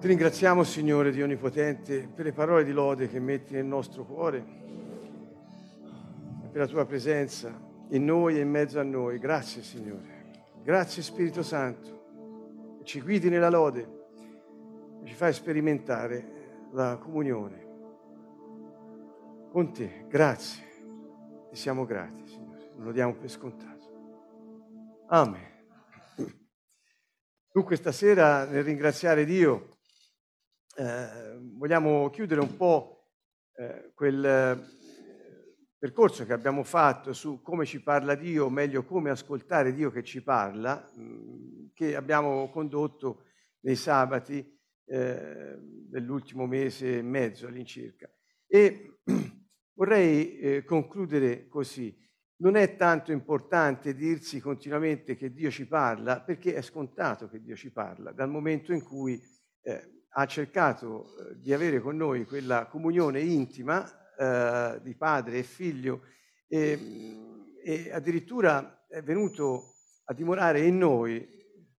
Ti ringraziamo, Signore Dio Onnipotente, per le parole di lode che metti nel nostro cuore, per la tua presenza in noi e in mezzo a noi. Grazie, Signore. Grazie, Spirito Santo. Ci guidi nella lode, ci fai sperimentare la comunione con te. Grazie. Ti siamo grati, Signore. Non lo diamo per scontato. Amen. Dunque stasera nel ringraziare Dio eh, vogliamo chiudere un po' eh, quel eh, percorso che abbiamo fatto su come ci parla Dio, o meglio come ascoltare Dio che ci parla, mh, mm, che abbiamo condotto nei sabati eh, dell'ultimo mese e mezzo all'incirca. E vorrei eh, concludere così. Non è tanto importante dirsi continuamente che Dio ci parla, perché è scontato che Dio ci parla, dal momento in cui eh, ha cercato eh, di avere con noi quella comunione intima eh, di padre e figlio e, e, addirittura è venuto a dimorare in noi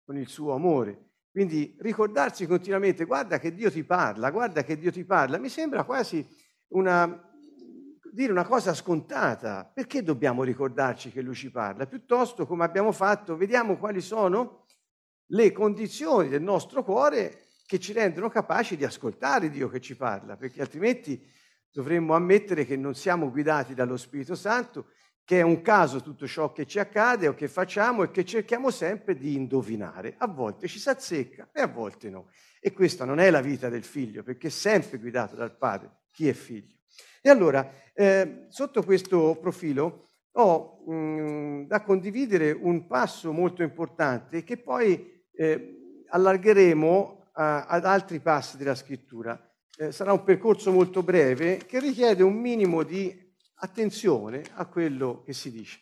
con il suo amore. Quindi ricordarsi continuamente, guarda che Dio ti parla, guarda che Dio ti parla, mi sembra quasi una, dire una cosa scontata. Perché dobbiamo ricordarci che Lui ci parla? Piuttosto, come abbiamo fatto, vediamo quali sono le condizioni del nostro cuore che ci rendono capaci di ascoltare Dio che ci parla, perché altrimenti dovremmo ammettere che non siamo guidati dallo Spirito Santo, che è un caso tutto ciò che ci accade o che facciamo e che cerchiamo sempre di indovinare. A volte ci si azzecca e a volte no. E questa non è la vita del figlio, perché è sempre guidato dal padre chi è figlio. E allora, eh, sotto questo profilo, ho mh, mm, da condividere un passo molto importante che poi eh, allargheremo ad altri passi della scrittura. Eh, sarà un percorso molto breve che richiede un minimo di attenzione a quello che si dice.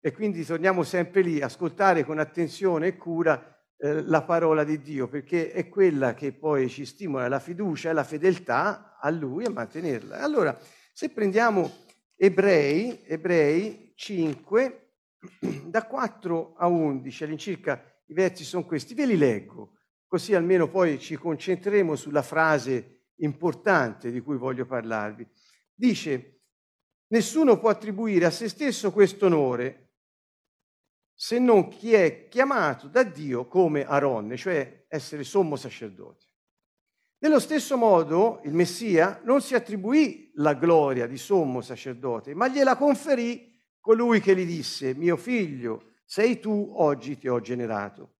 E quindi torniamo sempre lì, ascoltare con attenzione e cura eh, la parola di Dio, perché è quella che poi ci stimola la fiducia e la fedeltà a Lui e mantenerla. Allora, se prendiamo Ebrei, Ebrei 5, da 4 a 11 all'incirca i versi sono questi, ve li leggo così almeno poi ci concentreremo sulla frase importante di cui voglio parlarvi. Dice, nessuno può attribuire a se stesso questo onore se non chi è chiamato da Dio come Aronne, cioè essere sommo sacerdote. Nello stesso modo il Messia non si attribuì la gloria di sommo sacerdote, ma gliela conferì colui che gli disse, mio figlio, sei tu, oggi ti ho generato.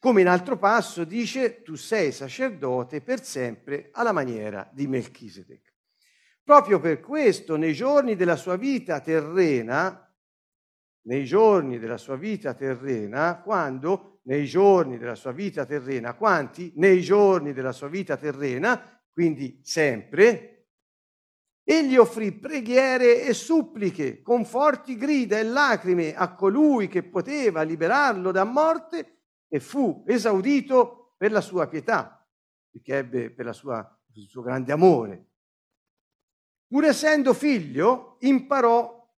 Come in altro passo dice, tu sei sacerdote per sempre alla maniera di Melchisedec. Proprio per questo, nei giorni della sua vita terrena, nei giorni della sua vita terrena, quando, nei giorni della sua vita terrena, quanti? Nei giorni della sua vita terrena, quindi sempre, egli offrì preghiere e suppliche con forti grida e lacrime a colui che poteva liberarlo da morte e fu esaudito per la sua pietà, perché ebbe per, sua, per il suo grande amore. Pur essendo figlio, imparò,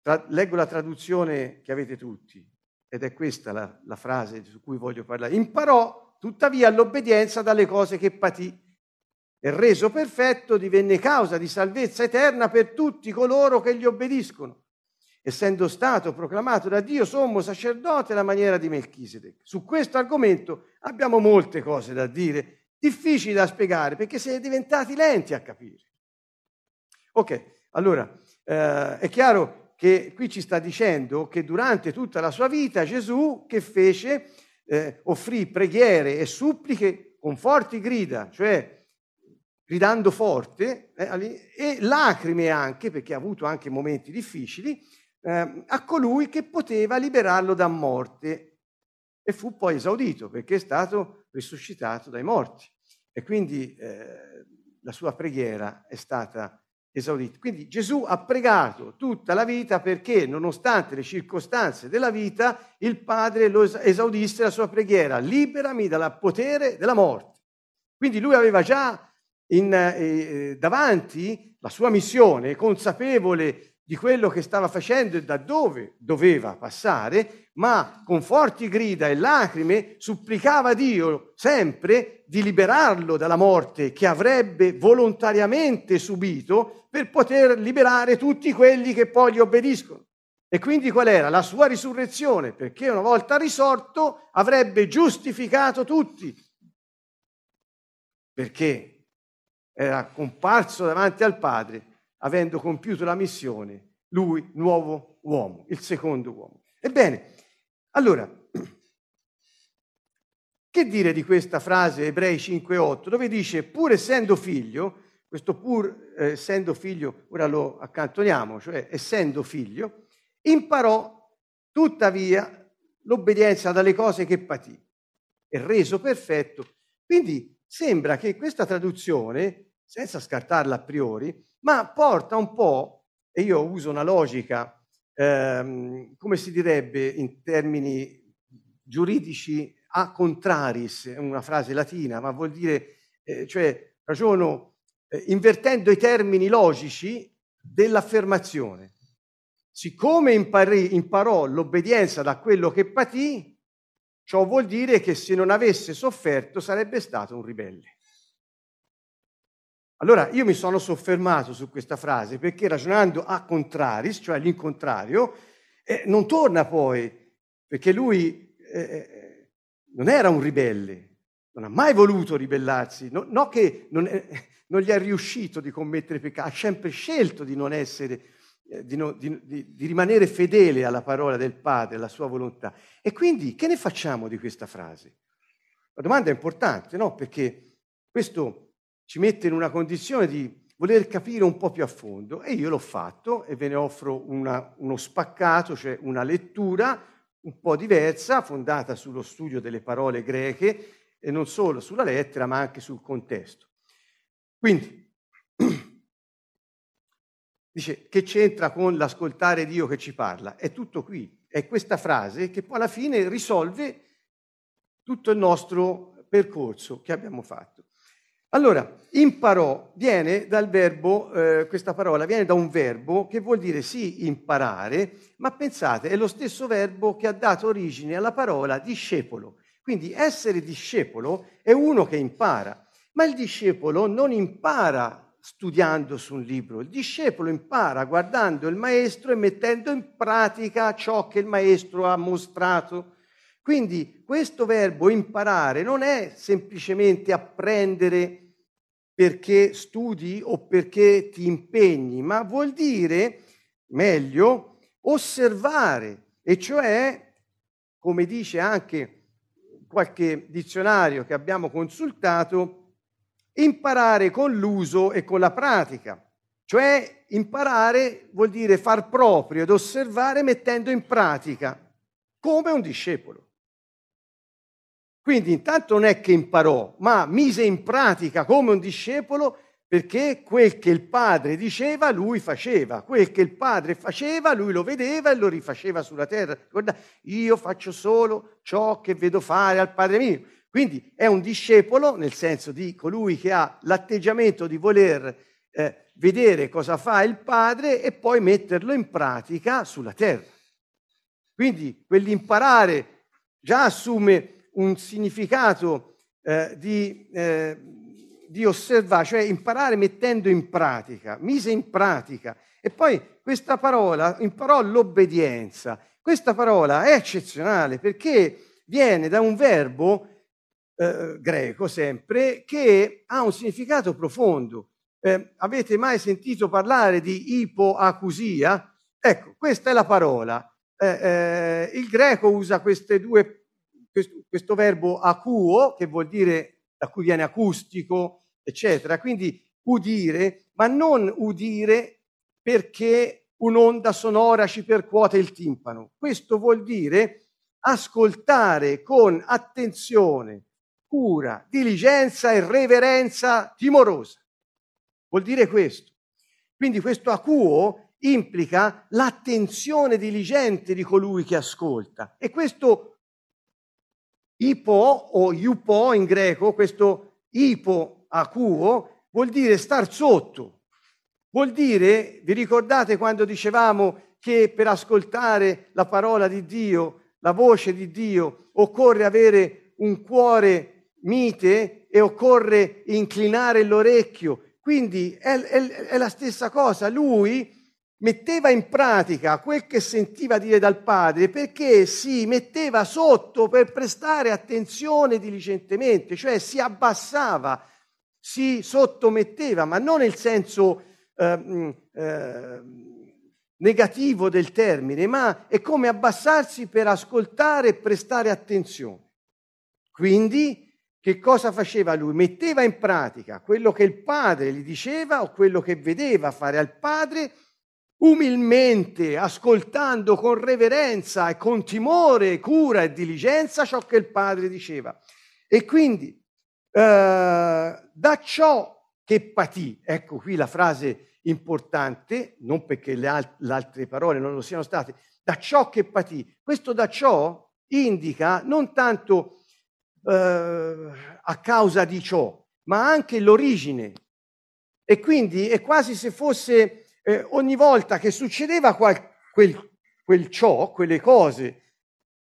tra, leggo la traduzione che avete tutti, ed è questa la, la frase su cui voglio parlare, imparò tuttavia l'obbedienza dalle cose che patì e reso perfetto divenne causa di salvezza eterna per tutti coloro che gli obbediscono essendo stato proclamato da Dio sommo sacerdote alla maniera di Melchisedec. Su questo argomento abbiamo molte cose da dire, difficili da spiegare perché siete diventati lenti a capire. Ok, allora eh, è chiaro che qui ci sta dicendo che durante tutta la sua vita Gesù che fece eh, offrì preghiere e suppliche con forti grida, cioè gridando forte, eh, e lacrime anche, perché ha avuto anche momenti difficili, eh, a colui che poteva liberarlo da morte e fu poi esaudito perché è stato risuscitato dai morti e quindi eh, la sua preghiera è stata esaudita. Quindi Gesù ha pregato tutta la vita perché nonostante le circostanze della vita il Padre lo esaudisse la sua preghiera, liberami dal potere della morte. Quindi lui aveva già in, eh, davanti la sua missione, consapevole di quello che stava facendo e da dove doveva passare, ma con forti grida e lacrime supplicava Dio sempre di liberarlo dalla morte che avrebbe volontariamente subito per poter liberare tutti quelli che poi gli obbediscono. E quindi qual era? La sua risurrezione, perché una volta risorto avrebbe giustificato tutti, perché era comparso davanti al Padre, avendo compiuto la missione, lui, nuovo uomo, il secondo uomo. Ebbene, allora, che dire di questa frase Ebrei 5.8, dove dice, pur essendo figlio, questo pur eh, essendo figlio, ora lo accantoniamo, cioè essendo figlio, imparò tuttavia l'obbedienza dalle cose che patì e reso perfetto. Quindi sembra che questa traduzione, senza scartarla a priori, ma porta un po', e io uso una logica ehm, come si direbbe in termini giuridici, a contraris, una frase latina, ma vuol dire, eh, cioè ragiono eh, invertendo i termini logici dell'affermazione. Siccome imparì, imparò l'obbedienza da quello che patì, ciò vuol dire che se non avesse sofferto sarebbe stato un ribelle. Allora io mi sono soffermato su questa frase perché ragionando a contraris, cioè all'incontrario, eh, non torna poi, perché lui eh, eh, non era un ribelle, non ha mai voluto ribellarsi, no, no che non, è, non, gli è riuscito di commettere peccato, ha sempre scelto di non essere, eh, di, no, di, di, di rimanere fedele alla parola del Padre, alla sua volontà. E quindi che ne facciamo di questa frase? La domanda è importante, no? Perché questo ci mette in una condizione di voler capire un po' più a fondo e io l'ho fatto e ve ne offro una, uno spaccato, cioè una lettura un po' diversa, fondata sullo studio delle parole greche e non solo sulla lettera ma anche sul contesto. Quindi, dice, che c'entra con l'ascoltare Dio che ci parla? È tutto qui, è questa frase che poi alla fine risolve tutto il nostro percorso che abbiamo fatto. Allora, imparò viene dal verbo, eh, questa parola viene da un verbo che vuol dire sì imparare, ma pensate, è lo stesso verbo che ha dato origine alla parola discepolo. Quindi essere discepolo è uno che impara, ma il discepolo non impara studiando su un libro, il discepolo impara guardando il maestro e mettendo in pratica ciò che il maestro ha mostrato. Quindi questo verbo imparare non è semplicemente apprendere perché studi o perché ti impegni, ma vuol dire, meglio, osservare, e cioè, come dice anche qualche dizionario che abbiamo consultato, imparare con l'uso e con la pratica. Cioè imparare vuol dire far proprio ed osservare mettendo in pratica, come un discepolo. Quindi intanto non è che imparò, ma mise in pratica come un discepolo perché quel che il padre diceva lui faceva, quel che il padre faceva lui lo vedeva e lo rifaceva sulla terra. Guarda, io faccio solo ciò che vedo fare al padre mio. Quindi è un discepolo nel senso di colui che ha l'atteggiamento di voler eh, vedere cosa fa il padre e poi metterlo in pratica sulla terra. Quindi quell'imparare già assume un significato eh, di, eh, di osservare, cioè imparare mettendo in pratica, mise in pratica. E poi questa parola imparò l'obbedienza. Questa parola è eccezionale perché viene da un verbo eh, greco sempre che ha un significato profondo. Eh, avete mai sentito parlare di ipoacusia? Ecco, questa è la parola. Eh, eh il greco usa queste due questo, questo verbo acuo, che vuol dire da cui viene acustico, eccetera. Quindi udire, ma non udire perché un'onda sonora ci percuote il timpano. Questo vuol dire ascoltare con attenzione, cura, diligenza e reverenza timorosa. Vuol dire questo. Quindi questo acuo implica l'attenzione diligente di colui che ascolta e questo Ipo o iupo in greco, questo ipo acuo, vuol dire star sotto. Vuol dire, vi ricordate quando dicevamo che per ascoltare la parola di Dio la voce di Dio, occorre avere un cuore mite e occorre inclinare l'orecchio. Quindi è, è, è la stessa cosa. Lui metteva in pratica quel che sentiva dire dal padre perché si metteva sotto per prestare attenzione diligentemente, cioè si abbassava, si sottometteva, ma non nel senso eh, eh, negativo del termine, ma è come abbassarsi per ascoltare e prestare attenzione. Quindi che cosa faceva lui? Metteva in pratica quello che il padre gli diceva o quello che vedeva fare al padre umilmente, ascoltando con reverenza e con timore, cura e diligenza ciò che il padre diceva. E quindi eh, da ciò che patì, ecco qui la frase importante, non perché le, alt- le altre parole non lo siano state, da ciò che patì. Questo da ciò indica non tanto eh, a causa di ciò, ma anche l'origine. E quindi è quasi se fosse eh, ogni volta che succedeva qual, quel, quel ciò, quelle cose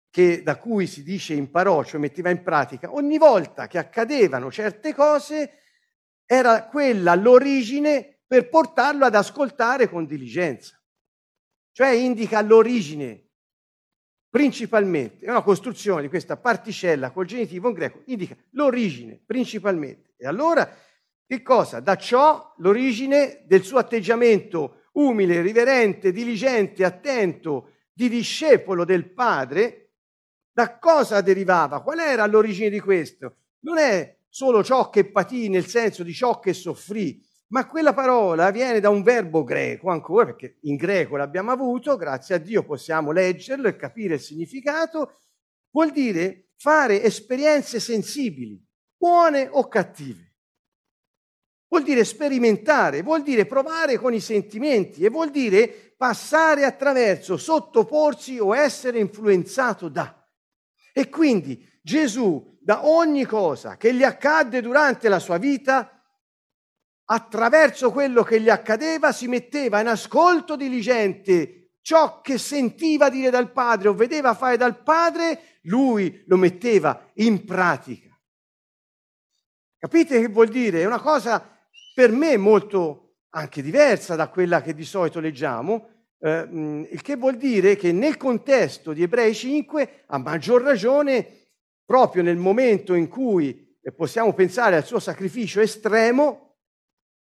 che, da cui si dice imparò, cioè metteva in pratica, ogni volta che accadevano certe cose era quella l'origine per portarlo ad ascoltare con diligenza. Cioè indica l'origine principalmente, è una costruzione di questa particella col genitivo in greco, indica l'origine principalmente. E allora che cosa? Da ciò l'origine del suo atteggiamento umile, riverente, diligente, attento, di discepolo del Padre, da cosa derivava? Qual era l'origine di questo? Non è solo ciò che patì nel senso di ciò che soffrì, ma quella parola viene da un verbo greco ancora, perché in greco l'abbiamo avuto, grazie a Dio possiamo leggerlo e capire il significato, vuol dire fare esperienze sensibili, buone o cattive. Vuol dire sperimentare, vuol dire provare con i sentimenti e vuol dire passare attraverso, sottoporsi o essere influenzato da. E quindi Gesù, da ogni cosa che gli accadde durante la sua vita, attraverso quello che gli accadeva, si metteva in ascolto diligente ciò che sentiva dire dal Padre o vedeva fare dal Padre, lui lo metteva in pratica. Capite che vuol dire? È una cosa per me molto anche diversa da quella che di solito leggiamo, eh, il che vuol dire che nel contesto di Ebrei 5, a maggior ragione, proprio nel momento in cui eh, possiamo pensare al suo sacrificio estremo,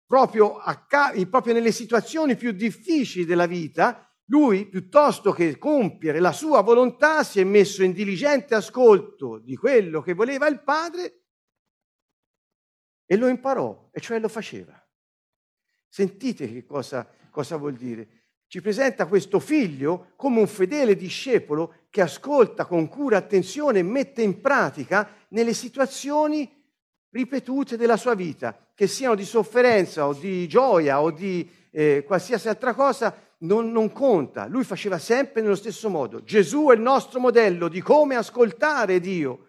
proprio, a, proprio nelle situazioni più difficili della vita, lui, piuttosto che compiere la sua volontà, si è messo in diligente ascolto di quello che voleva il Padre e lo imparò, e cioè lo faceva. Sentite che cosa, cosa vuol dire. Ci presenta questo figlio come un fedele discepolo che ascolta con cura, attenzione e mette in pratica nelle situazioni ripetute della sua vita, che siano di sofferenza o di gioia o di eh, qualsiasi altra cosa, non, non, conta. Lui faceva sempre nello stesso modo. Gesù è il nostro modello di come ascoltare Dio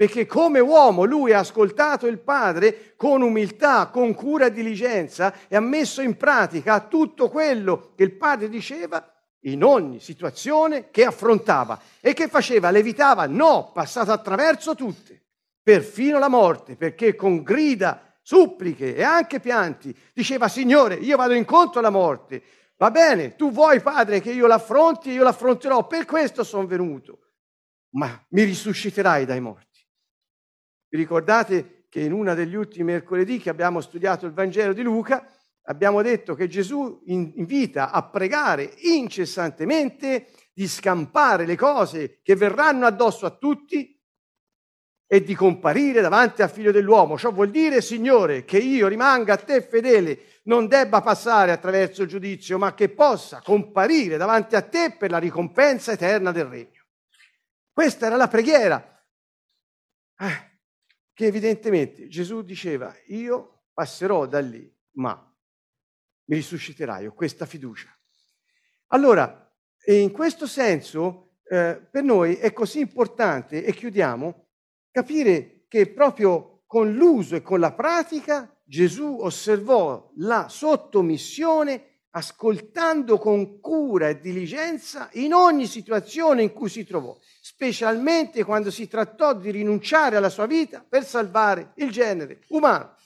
perché come uomo lui ha ascoltato il Padre con umiltà, con cura e diligenza e ha messo in pratica tutto quello che il Padre diceva in ogni situazione che affrontava e che faceva, levitava, no, passato attraverso tutte, perfino la morte, perché con grida, suppliche e anche pianti diceva Signore, io vado incontro alla morte, va bene, tu vuoi Padre che io l'affronti, io l'affronterò, per questo sono venuto, ma mi risusciterai dai morti. Vi ricordate che in una degli ultimi mercoledì che abbiamo studiato il Vangelo di Luca, abbiamo detto che Gesù invita a pregare incessantemente di scampare le cose che verranno addosso a tutti e di comparire davanti al figlio dell'uomo. Ciò vuol dire, Signore, che io rimanga a te fedele, non debba passare attraverso il giudizio, ma che possa comparire davanti a te per la ricompensa eterna del regno. Questa era la preghiera. Eh che evidentemente Gesù diceva, io passerò da lì, ma mi risusciterai, ho questa fiducia. Allora, in questo senso, eh, per noi è così importante, e chiudiamo, capire che proprio con l'uso e con la pratica Gesù osservò la sottomissione ascoltando con cura e diligenza in ogni situazione in cui si trovò, specialmente quando si trattò di rinunciare alla sua vita per salvare il genere umano.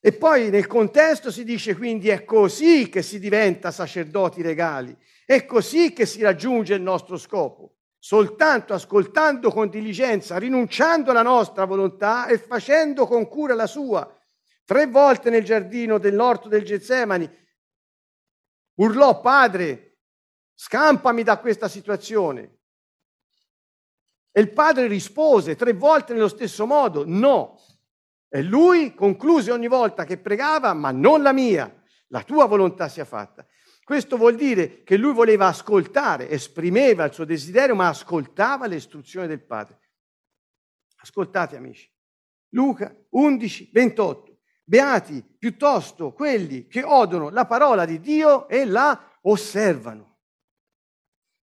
E poi nel contesto si dice quindi è così che si diventa sacerdoti regali, è così che si raggiunge il nostro scopo, soltanto ascoltando con diligenza, rinunciando alla nostra volontà e facendo con cura la sua. Tre volte nel giardino dell'orto del Getsemani urlò, Padre, scampami da questa situazione. E il padre rispose tre volte nello stesso modo, no. E lui concluse ogni volta che pregava, ma non la mia, la tua volontà sia fatta. Questo vuol dire che lui voleva ascoltare, esprimeva il suo desiderio, ma ascoltava le istruzioni del padre. Ascoltate amici. Luca 11, 28. Beati piuttosto quelli che odono la parola di Dio e la osservano.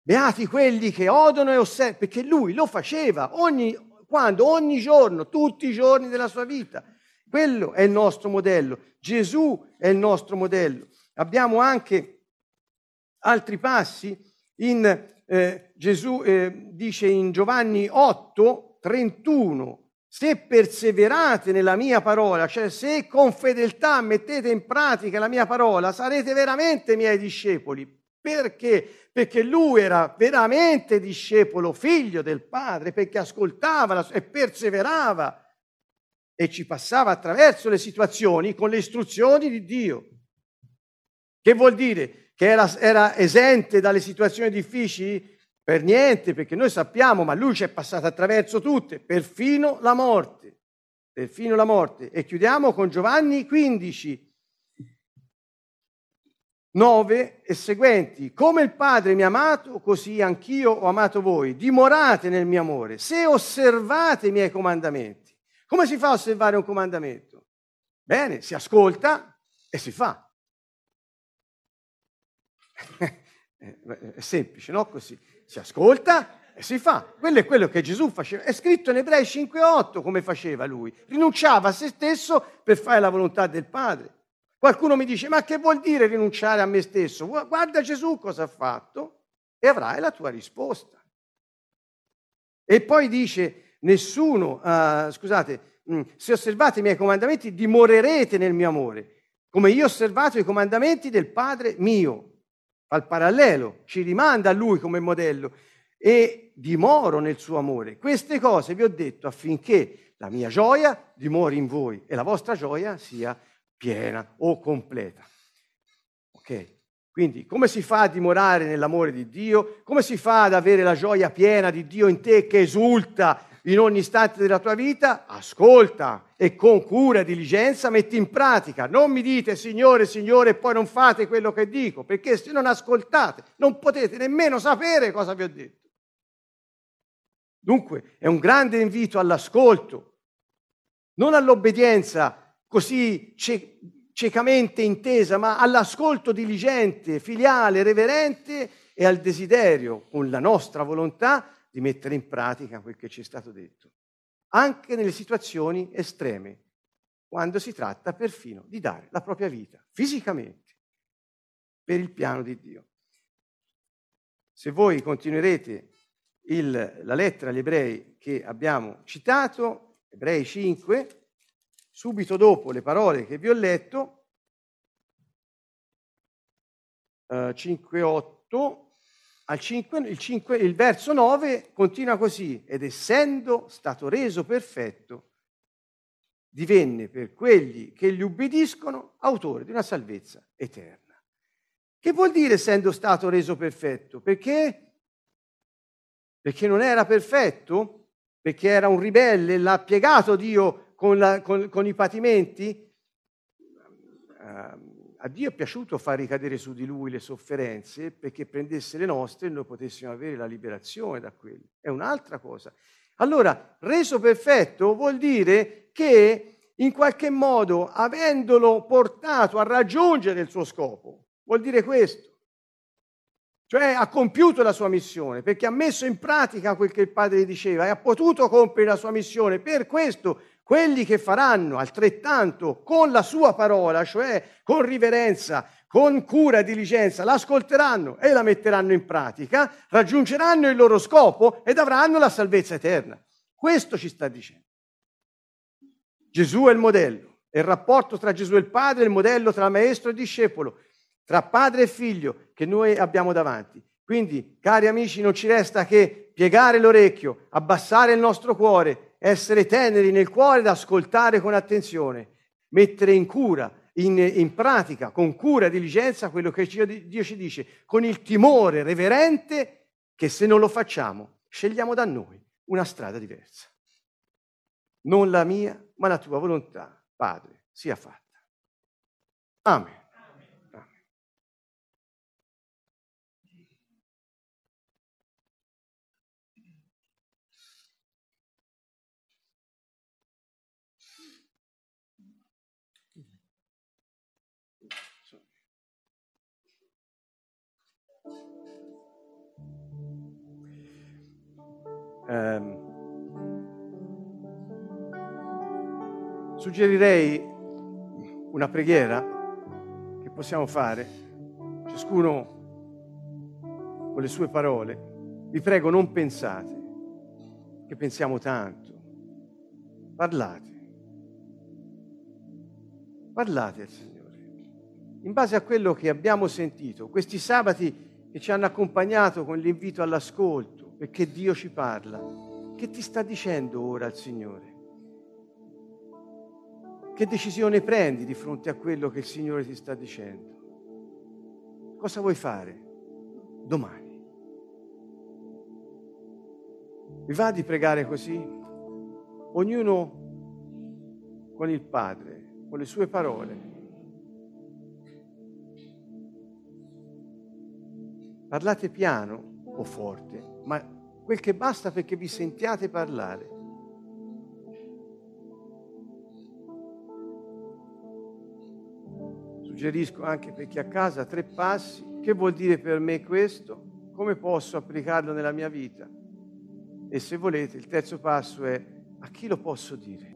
Beati quelli che odono e osservano, perché lui lo faceva ogni, quando? Ogni giorno, tutti i giorni della sua vita. Quello è il nostro modello. Gesù è il nostro modello. Abbiamo anche altri passi. In, eh, Gesù eh, dice in Giovanni 8, 31, se perseverate nella mia parola, cioè se con fedeltà mettete in pratica la mia parola, sarete veramente miei discepoli. Perché? Perché lui era veramente discepolo, figlio del Padre, perché ascoltava e perseverava e ci passava attraverso le situazioni con le istruzioni di Dio. Che vuol dire? Che era, era esente dalle situazioni difficili? Per niente, perché noi sappiamo, ma lui ci è passato attraverso tutte, perfino la morte. Perfino la morte. E chiudiamo con Giovanni 15, 9 e seguenti. Come il Padre mi ha amato, così anch'io ho amato voi. Dimorate nel mio amore, se osservate i miei comandamenti. Come si fa a osservare un comandamento? Bene, si ascolta e si fa. È semplice, no? Così si ascolta e si fa. Quello è quello che Gesù faceva. È scritto in Ebrei 5:8 come faceva lui. Rinunciava a se stesso per fare la volontà del Padre. Qualcuno mi dice, ma che vuol dire rinunciare a me stesso? Guarda Gesù cosa ha fatto e avrai la tua risposta. E poi dice, nessuno, uh, scusate, mm, se osservate i miei comandamenti dimorerete nel mio amore, come io ho osservato i comandamenti del Padre mio al parallelo, ci rimanda a lui come modello e dimoro nel suo amore. Queste cose vi ho detto affinché la mia gioia dimori in voi e la vostra gioia sia piena o completa. Ok? Quindi come si fa a dimorare nell'amore di Dio? Come si fa ad avere la gioia piena di Dio in te che esulta in ogni istante della tua vita, ascolta e con cura e diligenza metti in pratica. Non mi dite Signore, Signore e poi non fate quello che dico, perché se non ascoltate non potete nemmeno sapere cosa vi ho detto. Dunque è un grande invito all'ascolto, non all'obbedienza così ciecamente intesa, ma all'ascolto diligente, filiale, reverente e al desiderio, con la nostra volontà, di mettere in pratica quel che ci è stato detto, anche nelle situazioni estreme, quando si tratta perfino di dare la propria vita fisicamente per il piano di Dio. Se voi continuerete il, la lettera agli ebrei che abbiamo citato, ebrei 5, subito dopo le parole che vi ho letto, uh, 5, 8, al 5, il, 5, il verso 9 continua così, ed essendo stato reso perfetto, divenne per quelli che gli ubbidiscono autore di una salvezza eterna. Che vuol dire essendo stato reso perfetto? Perché? Perché non era perfetto? Perché era un ribelle, l'ha piegato Dio con, la, con, con i patimenti? Uh, a Dio è piaciuto far ricadere su di lui le sofferenze perché prendesse le nostre e noi potessimo avere la liberazione da quelle. È un'altra cosa. Allora, reso perfetto vuol dire che in qualche modo, avendolo portato a raggiungere il suo scopo, vuol dire questo. Cioè ha compiuto la sua missione perché ha messo in pratica quel che il padre diceva e ha potuto compiere la sua missione. Per questo quelli che faranno altrettanto con la sua parola, cioè con riverenza, con cura e diligenza, l'ascolteranno e la metteranno in pratica, raggiungeranno il loro scopo ed avranno la salvezza eterna. Questo ci sta dicendo. Gesù è il modello, è il rapporto tra Gesù e il Padre, il modello tra maestro e discepolo, tra padre e figlio che noi abbiamo davanti. Quindi, cari amici, non ci resta che piegare l'orecchio, abbassare il nostro cuore, essere teneri nel cuore ed ascoltare con attenzione, mettere in cura, in, in pratica, con cura e diligenza quello che Dio ci dice, con il timore reverente che se non lo facciamo, scegliamo da noi una strada diversa. Non la mia, ma la tua volontà, Padre, sia fatta. Amen. Eh, suggerirei una preghiera che possiamo fare, ciascuno con le sue parole. Vi prego, non pensate che pensiamo tanto. Parlate. Parlate al Signore. In base a quello che abbiamo sentito, questi sabati che ci hanno accompagnato con l'invito all'ascolto, perché Dio ci parla. Che ti sta dicendo ora il Signore? Che decisione prendi di fronte a quello che il Signore ti sta dicendo? Cosa vuoi fare domani? Vi va di pregare così? Ognuno con il Padre, con le sue parole. Parlate piano o forte, ma quel che basta perché vi sentiate parlare. Suggerisco anche per chi a casa tre passi. Che vuol dire per me questo? Come posso applicarlo nella mia vita? E se volete, il terzo passo è a chi lo posso dire?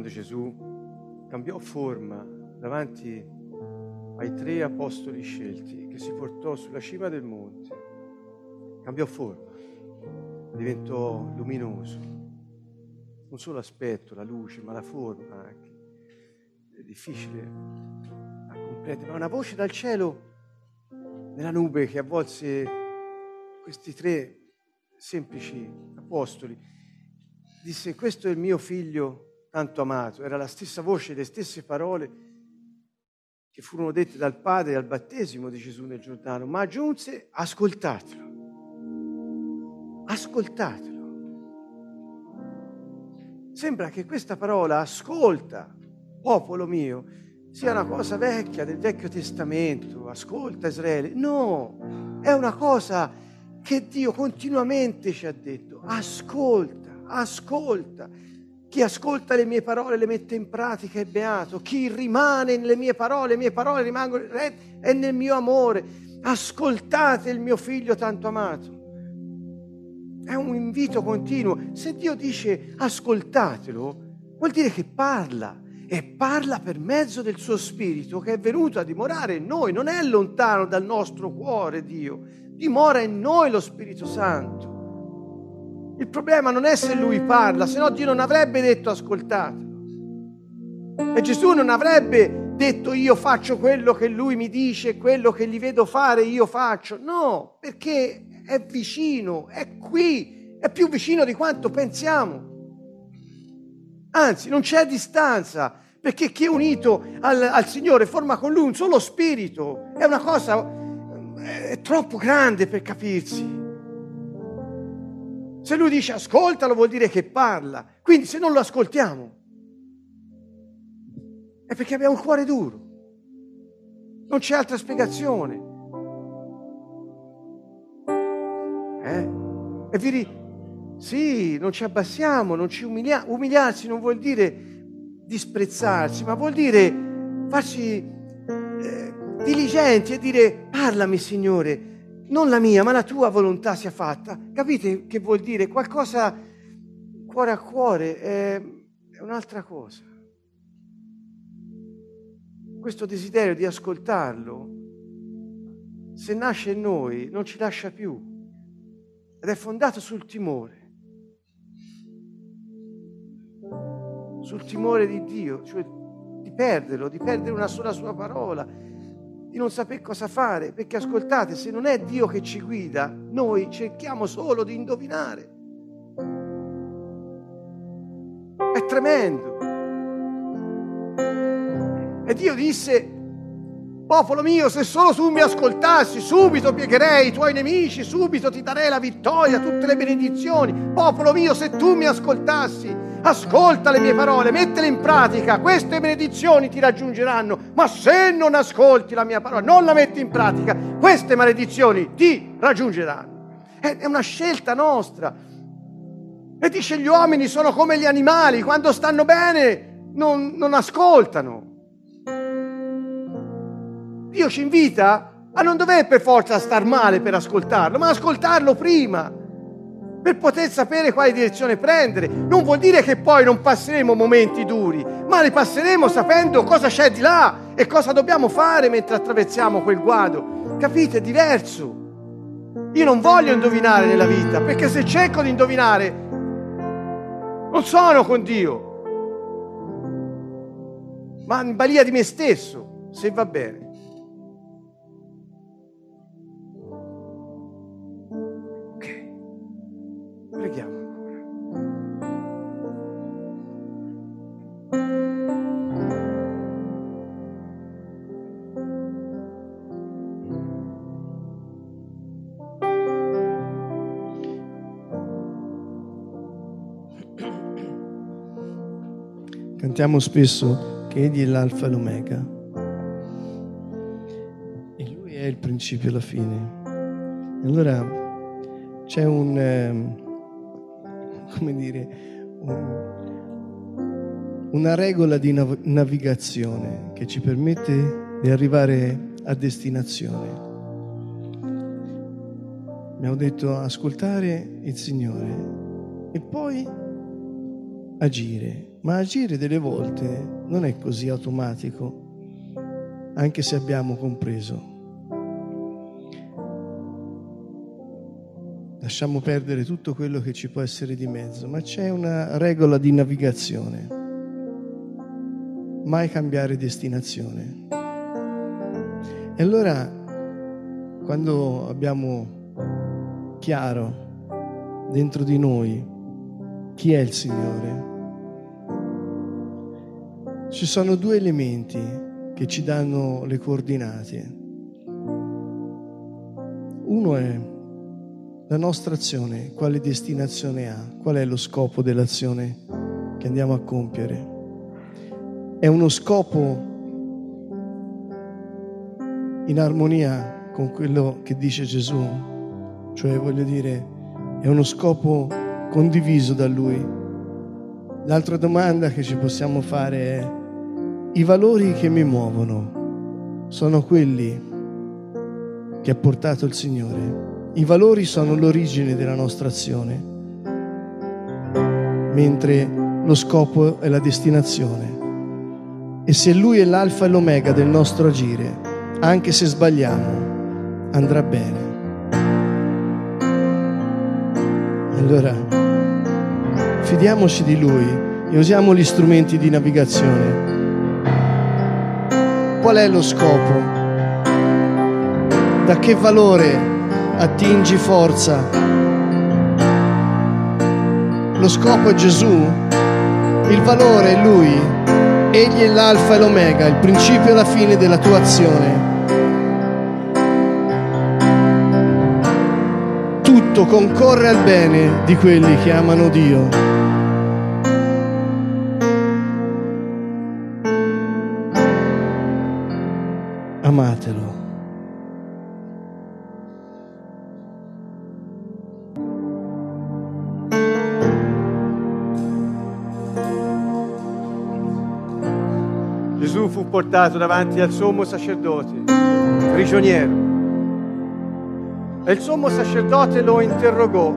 Quando Gesù cambiò forma davanti ai tre apostoli scelti che si portò sulla cima del monte, cambiò forma, diventò luminoso, non solo l'aspetto, la luce, ma la forma anche. È difficile da comprendere, ma una voce dal cielo nella nube che avvolse questi tre semplici apostoli disse questo è il mio figlio tanto amato. Era la stessa voce, le stesse parole che furono dette dal Padre al battesimo di Gesù nel Giordano, ma aggiunse ascoltatelo. Ascoltatelo. Sembra che questa parola ascolta, popolo mio, sia una cosa vecchia del Vecchio Testamento, ascolta Israele. No, è una cosa che Dio continuamente ci ha detto, ascolta, ascolta. Chi ascolta le mie parole e le mette in pratica è beato. Chi rimane nelle mie parole, le mie parole rimangono è nel mio amore. Ascoltate il mio figlio tanto amato. È un invito continuo. Se Dio dice ascoltatelo, vuol dire che parla e parla per mezzo del suo spirito che è venuto a dimorare in noi. Non è lontano dal nostro cuore Dio, dimora in noi lo Spirito Santo. Il problema non è se lui parla, se no Dio non avrebbe detto ascoltatelo. E Gesù non avrebbe detto io faccio quello che lui mi dice, quello che gli vedo fare io faccio. No, perché è vicino, è qui, è più vicino di quanto pensiamo. Anzi, non c'è distanza perché chi è unito al, al Signore forma con Lui un solo spirito, è una cosa è troppo grande per capirsi. Se Lui dice ascoltalo vuol dire che parla, quindi se non lo ascoltiamo è perché abbiamo un cuore duro, non c'è altra spiegazione. Eh? E vi ri- sì, non ci abbassiamo, non ci umiliamo. Umiliarsi non vuol dire disprezzarsi, ma vuol dire farsi eh, diligenti e dire parlami Signore, non la mia, ma la tua volontà sia fatta. Capite che vuol dire? Qualcosa cuore a cuore è, un'altra cosa. Questo desiderio di ascoltarlo, se nasce in noi, non ci lascia più ed è fondato sul timore. sul timore di Dio, cioè di perderlo, di perdere una sola sua parola, di non sapere cosa fare, perché ascoltate, se non è Dio che ci guida, noi cerchiamo solo di indovinare. È tremendo. E Dio disse, popolo mio, se solo tu mi ascoltassi, subito piegherei i tuoi nemici, subito ti darei la vittoria, tutte le benedizioni. Popolo mio, se tu mi ascoltassi, ascolta le mie parole, mettele in pratica, queste benedizioni ti raggiungeranno, ma se non ascolti la mia parola, non la metti in pratica, queste maledizioni ti raggiungeranno. È una scelta nostra. E dice gli uomini sono come gli animali, quando stanno bene non, non ascoltano. Dio ci invita a non dover per forza star male per ascoltarlo, ma ascoltarlo prima per poter sapere quale direzione prendere. Non vuol dire che poi non passeremo momenti duri, ma li passeremo sapendo cosa c'è di là e cosa dobbiamo fare mentre attraversiamo quel guado. Capite? È diverso. Io non voglio indovinare nella vita, perché se cerco di indovinare, non sono con Dio, ma in balia di me stesso, se va bene. Cantiamo spesso che Egli è l'alfa e l'omega. E Lui è il principio e la fine. E allora c'è un, eh, come dire, un, una regola di nav- navigazione che ci permette di arrivare a destinazione. Abbiamo detto ascoltare il Signore e poi agire ma agire delle volte non è così automatico, anche se abbiamo compreso. Lasciamo perdere tutto quello che ci può essere di mezzo, ma c'è una regola di navigazione. Mai cambiare destinazione. E allora, quando abbiamo chiaro dentro di noi chi è il Signore, ci sono due elementi che ci danno le coordinate. Uno è la nostra azione, quale destinazione ha, qual è lo scopo dell'azione che andiamo a compiere. È uno scopo in armonia con quello che dice Gesù, cioè voglio dire, è uno scopo condiviso da Lui. L'altra domanda che ci possiamo fare è, i valori che mi muovono sono quelli che ha portato il Signore. I valori sono l'origine della nostra azione, mentre lo scopo è la destinazione. E se Lui è l'alfa e l'omega del nostro agire, anche se sbagliamo, andrà bene. Allora, fidiamoci di Lui e usiamo gli strumenti di navigazione Qual è lo scopo? Da che valore attingi forza? Lo scopo è Gesù? Il valore è Lui? Egli è l'alfa e l'omega, il principio e la fine della tua azione. Tutto concorre al bene di quelli che amano Dio. Portato davanti al sommo sacerdote, prigioniero. E il sommo sacerdote lo interrogò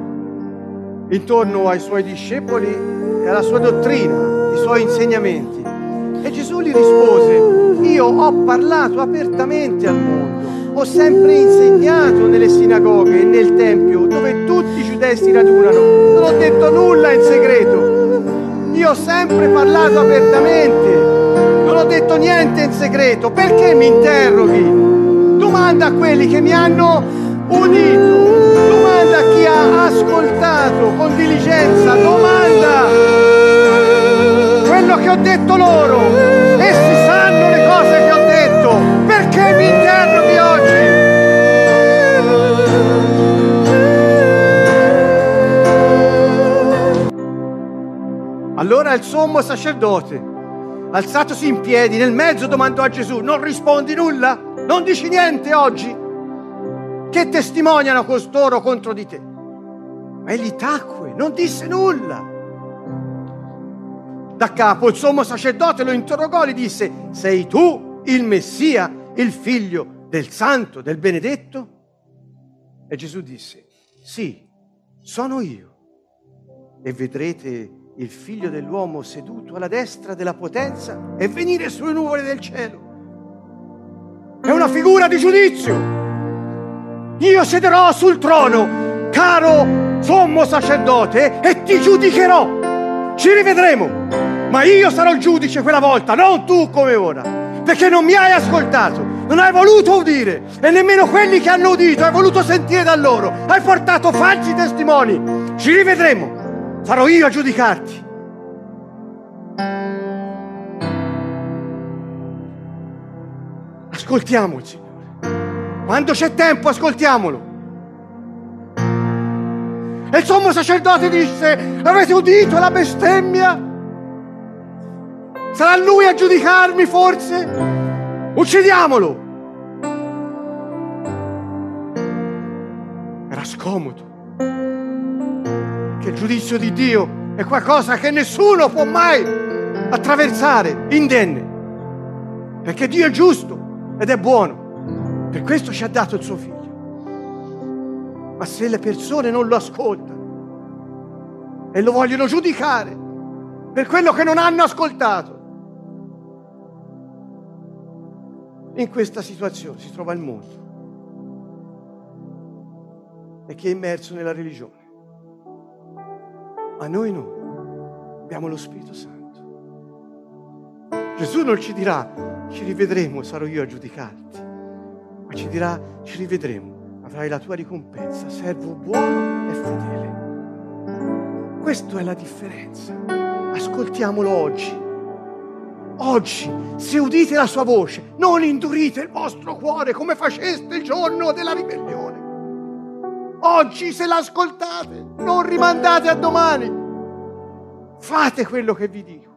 intorno ai suoi discepoli e alla sua dottrina, i suoi insegnamenti. E Gesù gli rispose, io ho parlato apertamente al mondo, ho sempre insegnato nelle sinagoghe e nel Tempio dove tutti i giudei si radunano, non ho detto nulla in segreto, io ho sempre parlato apertamente ho detto niente in segreto, perché mi interroghi? Domanda a quelli che mi hanno udito, domanda a chi ha ascoltato con diligenza, domanda quello che ho detto loro. Essi sanno le cose che ho detto, perché mi interroghi oggi? Allora il sommo sacerdote alzatosi in piedi, nel mezzo domandò a Gesù, non rispondi nulla? Non dici niente oggi? Che testimoniano costoro contro di te? Ma egli tacque, non disse nulla. Da capo il sommo sacerdote lo interrogò e gli disse, sei tu il Messia, il figlio del santo, del benedetto? E Gesù disse, sì, sono io. E vedrete il figlio dell'uomo seduto alla destra della potenza e venire sulle nuvole del cielo. È una figura di giudizio. Io siederò sul trono, caro sommo sacerdote, e ti giudicherò. Ci rivedremo. Ma io sarò il giudice quella volta, non tu come ora. Perché non mi hai ascoltato, non hai voluto udire e nemmeno quelli che hanno udito hai voluto sentire da loro. Hai portato falsi testimoni. Ci rivedremo sarò io a giudicarti. Ascoltiamo il Signore. Quando c'è tempo, ascoltiamolo. E il sommo sacerdote disse, avete udito la bestemmia? Sarà lui a giudicarmi forse? Uccidiamolo! Era scomodo che il giudizio di Dio è qualcosa che nessuno può mai attraversare indenne. Perché Dio è giusto ed è buono. Per questo ci ha dato il suo figlio. Ma se le persone non lo ascoltano e lo vogliono giudicare per quello che non hanno ascoltato, in questa situazione si trova il mondo e che è immerso nella religione. Ma noi no, abbiamo lo Spirito Santo. Gesù non ci dirà, ci rivedremo, sarò io a giudicarti, ma ci dirà, ci rivedremo, avrai la tua ricompensa, servo buono e fedele. Questa è la differenza. Ascoltiamolo oggi. Oggi, se udite la sua voce, non indurite il vostro cuore come faceste il giorno della ribellione. Oggi, se l'ascoltate, non rimandate a domani. Fate quello che vi dico.